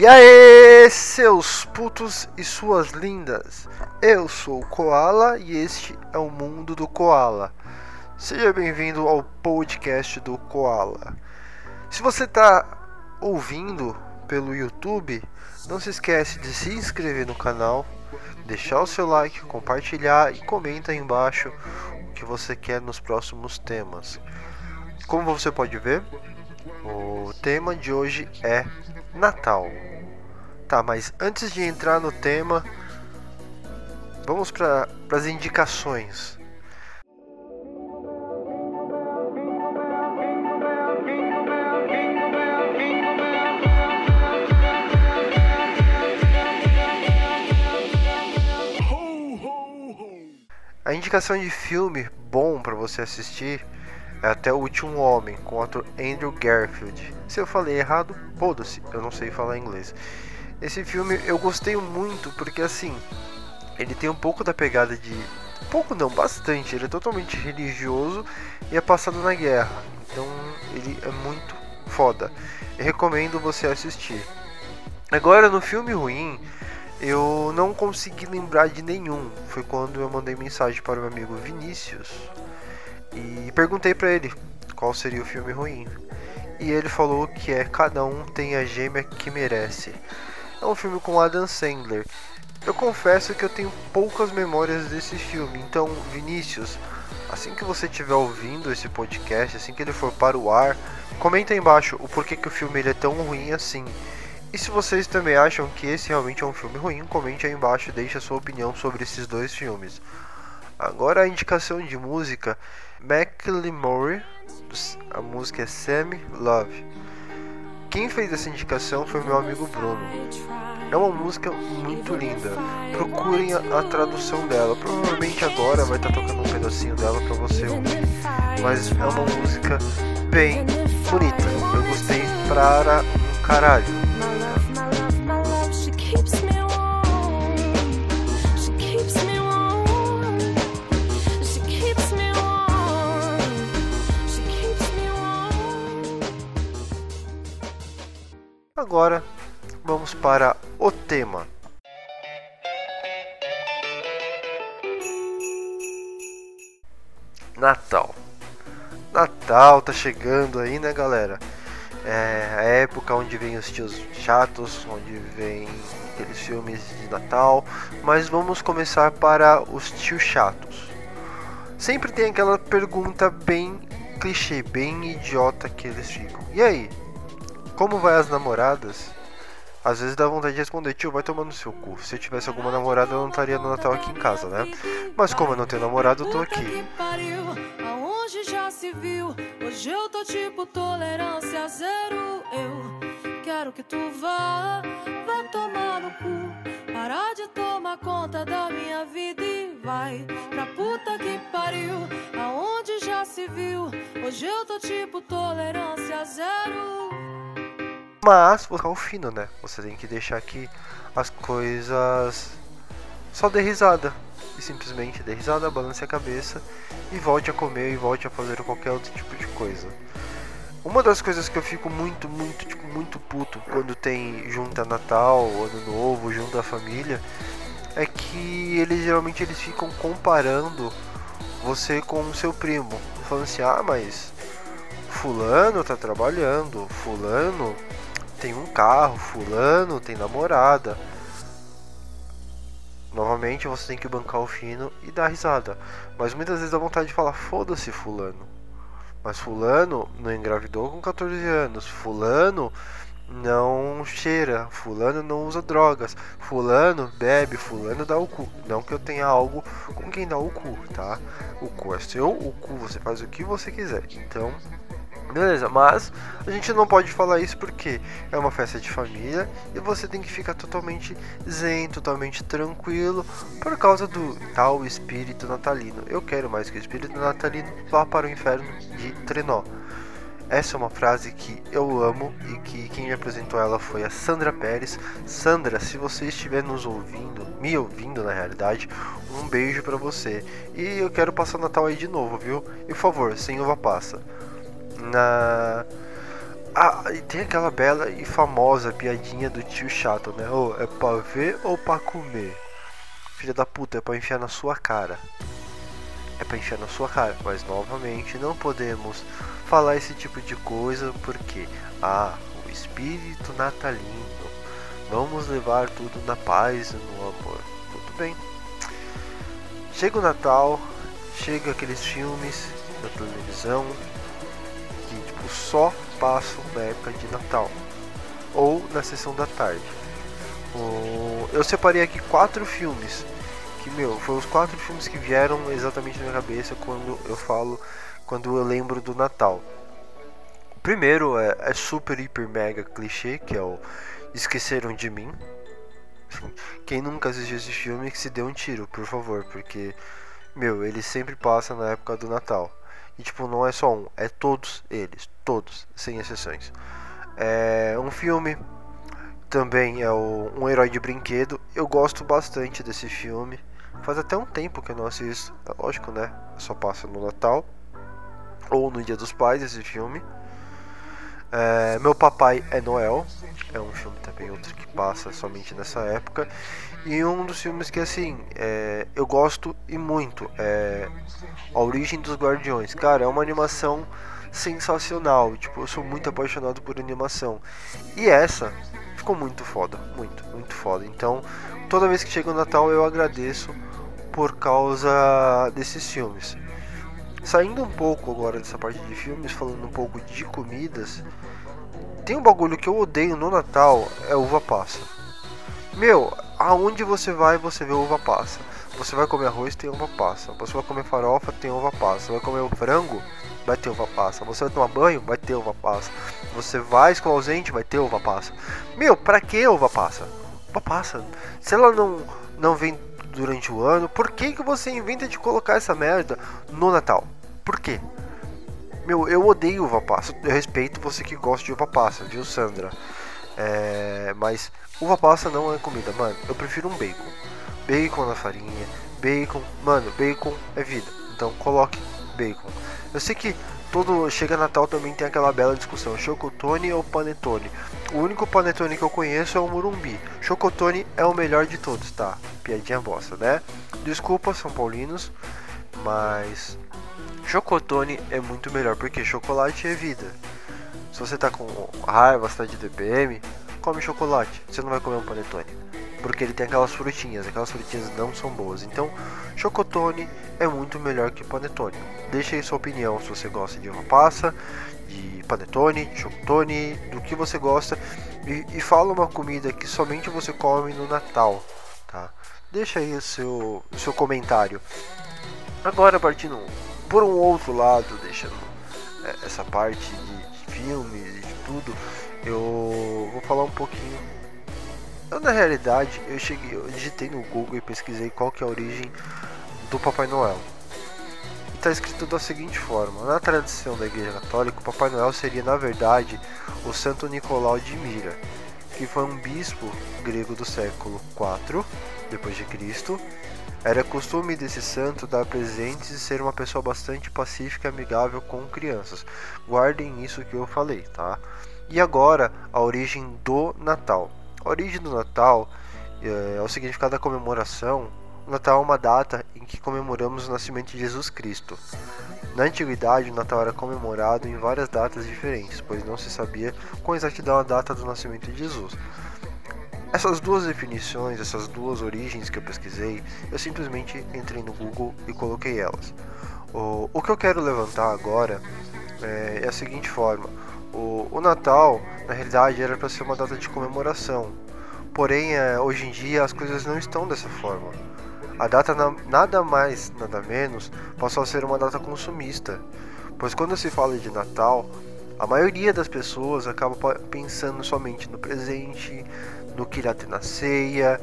E aí, seus putos e suas lindas! Eu sou o Koala e este é o mundo do Koala. Seja bem-vindo ao podcast do Koala. Se você está ouvindo pelo YouTube, não se esquece de se inscrever no canal, deixar o seu like, compartilhar e comenta aí embaixo o que você quer nos próximos temas. Como você pode ver, o tema de hoje é Natal. Tá, mas antes de entrar no tema, vamos para as indicações. A indicação de filme bom para você assistir Até o Último Homem, com o ator Andrew Garfield. Se eu falei errado, foda-se, eu não sei falar inglês. Esse filme eu gostei muito porque assim, ele tem um pouco da pegada de. Pouco não, bastante. Ele é totalmente religioso e é passado na guerra. Então ele é muito foda. Eu recomendo você assistir. Agora no filme ruim, eu não consegui lembrar de nenhum. Foi quando eu mandei mensagem para o meu amigo Vinícius e perguntei para ele qual seria o filme ruim. E ele falou que é Cada um tem a gêmea que merece. É um filme com Adam Sandler. Eu confesso que eu tenho poucas memórias desse filme, então Vinícius, assim que você estiver ouvindo esse podcast, assim que ele for para o ar, comenta aí embaixo o porquê que o filme ele é tão ruim assim. E se vocês também acham que esse realmente é um filme ruim, comente aí embaixo e deixe a sua opinião sobre esses dois filmes. Agora a indicação de música Macklemore, a música é Semi Love. Quem fez essa indicação foi meu amigo Bruno. É uma música muito linda. Procurem a, a tradução dela. Provavelmente agora vai estar tá tocando um pedacinho dela para você ouvir. Mas é uma música bem bonita. Eu gostei para um caralho. Agora vamos para o tema. Natal. Natal tá chegando aí, né, galera? É a época onde vem os tios chatos, onde vem aqueles filmes de Natal, mas vamos começar para os tios chatos. Sempre tem aquela pergunta bem clichê, bem idiota que eles ficam. E aí, como vai as namoradas? Às vezes dá vontade de responder, tio, vai tomar no seu cu. Se eu tivesse alguma namorada, eu não estaria no Natal aqui em casa, né? Mas como eu não tenho namorado, eu tô aqui. Aonde já se viu? Hoje eu tô tipo tolerância zero. Eu quero que tu vá, vá tomar no cu. Parar de tomar conta da minha vida e vai pra puta que pariu. Aonde já se viu? Hoje eu tô tipo tolerância zero. Mas vou ficar o fino, né? Você tem que deixar que as coisas só dê risada. E simplesmente dê risada, balance a cabeça e volte a comer e volte a fazer qualquer outro tipo de coisa. Uma das coisas que eu fico muito, muito, tipo, muito puto quando tem junta Natal, Ano Novo, junta a família, é que eles geralmente eles ficam comparando você com o seu primo. Falando assim, ah, mas fulano tá trabalhando, fulano tem um carro, fulano tem namorada. Novamente você tem que bancar o fino e dar risada. Mas muitas vezes dá vontade de falar, foda-se fulano. Mas fulano não engravidou com 14 anos. Fulano não cheira. Fulano não usa drogas. Fulano bebe. Fulano dá o cu. Não que eu tenha algo com quem dá o cu, tá? O cu é seu, o cu você faz o que você quiser. Então Beleza, mas a gente não pode falar isso porque é uma festa de família e você tem que ficar totalmente zen, totalmente tranquilo por causa do tal espírito natalino. Eu quero mais que o espírito natalino vá para o inferno de Trenó. Essa é uma frase que eu amo e que quem me apresentou ela foi a Sandra Pérez. Sandra, se você estiver nos ouvindo, me ouvindo na realidade, um beijo para você. E eu quero passar o Natal aí de novo, viu? E por favor, sem uva passa na Ah, e tem aquela bela e famosa piadinha do tio chato, né? Oh, é pra ver ou pra comer? Filha da puta, é pra enfiar na sua cara. É pra enfiar na sua cara. Mas novamente, não podemos falar esse tipo de coisa porque, ah, o espírito natalino. Vamos levar tudo na paz e no amor. Tudo bem. Chega o Natal, chega aqueles filmes da televisão só passam na época de Natal ou na sessão da tarde. Eu separei aqui quatro filmes que, meu, foram os quatro filmes que vieram exatamente na minha cabeça quando eu falo, quando eu lembro do Natal. O primeiro é, é super, hiper, mega clichê, que é o Esqueceram de Mim. Quem nunca assistiu esse filme que se dê um tiro, por favor, porque, meu, ele sempre passa na época do Natal. E, tipo, não é só um, é todos eles, todos, sem exceções. É um filme também é o, um herói de brinquedo. Eu gosto bastante desse filme. Faz até um tempo que eu não assisto. É lógico, né? Só passa no Natal ou no Dia dos Pais esse filme. É, Meu Papai é Noel. É um filme também outro que passa somente nessa época. E um dos filmes que assim é, eu gosto e muito é A Origem dos Guardiões. Cara, é uma animação sensacional. Tipo, eu sou muito apaixonado por animação. E essa ficou muito foda, muito, muito foda. Então, toda vez que chega o Natal eu agradeço por causa desses filmes. Saindo um pouco agora dessa parte de filmes, falando um pouco de comidas, tem um bagulho que eu odeio no Natal, é uva passa. Meu, aonde você vai, você vê uva passa. Você vai comer arroz, tem uva passa. Você vai comer farofa, tem uva passa. Você vai comer frango, vai ter uva passa. Você vai tomar banho, vai ter uva passa. Você vai escovar o dente, vai ter uva passa. Meu, pra que uva passa? Uva passa. Se ela não, não vem durante o ano, por que, que você inventa de colocar essa merda no Natal? Por quê? Meu, eu odeio uva passa. Eu respeito você que gosta de uva passa, viu, Sandra? É, mas uva passa não é comida, mano. Eu prefiro um bacon. Bacon na farinha, bacon, mano, bacon é vida. Então coloque bacon. Eu sei que todo chega Natal também tem aquela bela discussão, chocotone ou panetone. O único panetone que eu conheço é o Murumbi. Chocotone é o melhor de todos, tá? Piadinha bosta, né? Desculpa, São Paulinos, mas chocotone é muito melhor porque chocolate é vida. Se você tá com raiva, você tá de DPM, come chocolate. Você não vai comer um panetone porque ele tem aquelas frutinhas, aquelas frutinhas não são boas. Então, chocotone é muito melhor que panetone. Deixe aí sua opinião se você gosta de uma passa, de panetone, de chocotone, do que você gosta e, e fala uma comida que somente você come no Natal, tá? Deixa aí o seu, o seu comentário. Agora partindo por um outro lado, deixando é, essa parte de, filmes e de tudo, eu vou falar um pouquinho eu, na realidade, eu cheguei, eu digitei no Google e pesquisei qual que é a origem do Papai Noel. Está escrito da seguinte forma: na tradição da Igreja Católica, o Papai Noel seria na verdade o Santo Nicolau de Mira, que foi um bispo grego do século IV depois de Cristo. Era costume desse santo dar presentes e ser uma pessoa bastante pacífica e amigável com crianças. Guardem isso que eu falei, tá? E agora a origem do Natal. A origem do Natal é, é o significado da comemoração. O Natal é uma data em que comemoramos o nascimento de Jesus Cristo. Na antiguidade, o Natal era comemorado em várias datas diferentes, pois não se sabia com exatidão a data do nascimento de Jesus. Essas duas definições, essas duas origens que eu pesquisei, eu simplesmente entrei no Google e coloquei elas. O, o que eu quero levantar agora é, é a seguinte forma: o, o Natal, na realidade, era para ser uma data de comemoração. Porém, é, hoje em dia as coisas não estão dessa forma. A data na, nada mais, nada menos, passou a ser uma data consumista. Pois quando se fala de Natal, a maioria das pessoas acaba pensando somente no presente, no que irá ter na ceia.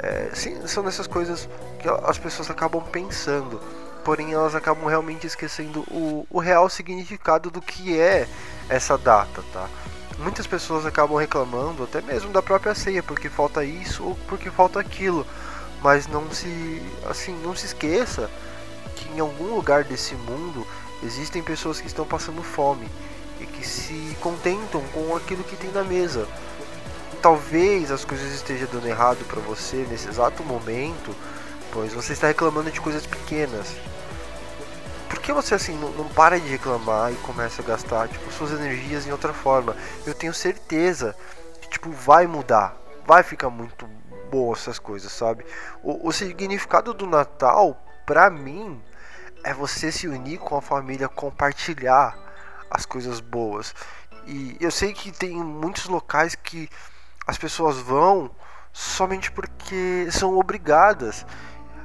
É, sim, são essas coisas que as pessoas acabam pensando porém elas acabam realmente esquecendo o, o real significado do que é essa data, tá? Muitas pessoas acabam reclamando até mesmo da própria ceia porque falta isso ou porque falta aquilo, mas não se assim não se esqueça que em algum lugar desse mundo existem pessoas que estão passando fome e que se contentam com aquilo que tem na mesa. Talvez as coisas estejam dando errado para você nesse exato momento, pois você está reclamando de coisas pequenas. Por que você assim não, não para de reclamar e começa a gastar tipo, suas energias em outra forma? Eu tenho certeza que tipo vai mudar, vai ficar muito boa essas coisas, sabe? O, o significado do Natal, pra mim, é você se unir com a família, compartilhar as coisas boas. E eu sei que tem muitos locais que as pessoas vão somente porque são obrigadas.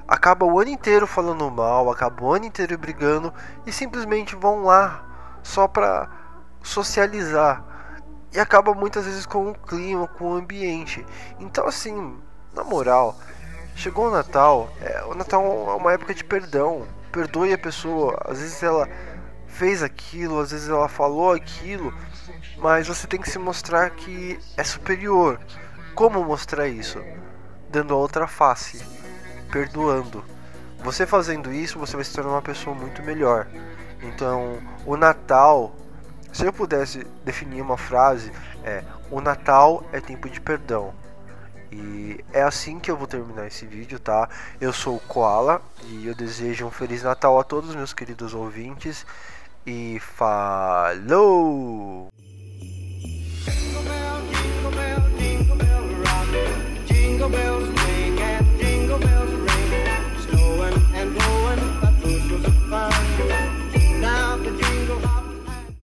Acaba o ano inteiro falando mal, acaba o ano inteiro brigando e simplesmente vão lá só pra socializar. E acaba muitas vezes com o clima, com o ambiente. Então, assim, na moral, chegou o Natal, é, o Natal é uma época de perdão. Perdoe a pessoa, às vezes ela fez aquilo, às vezes ela falou aquilo, mas você tem que se mostrar que é superior. Como mostrar isso? Dando a outra face, perdoando. Você fazendo isso, você vai se tornar uma pessoa muito melhor. Então, o Natal, se eu pudesse definir uma frase, é: o Natal é tempo de perdão. E é assim que eu vou terminar esse vídeo, tá? Eu sou o Koala e eu desejo um Feliz Natal a todos meus queridos ouvintes e falou! Jingle bells, jingle bell rock, jingle bells.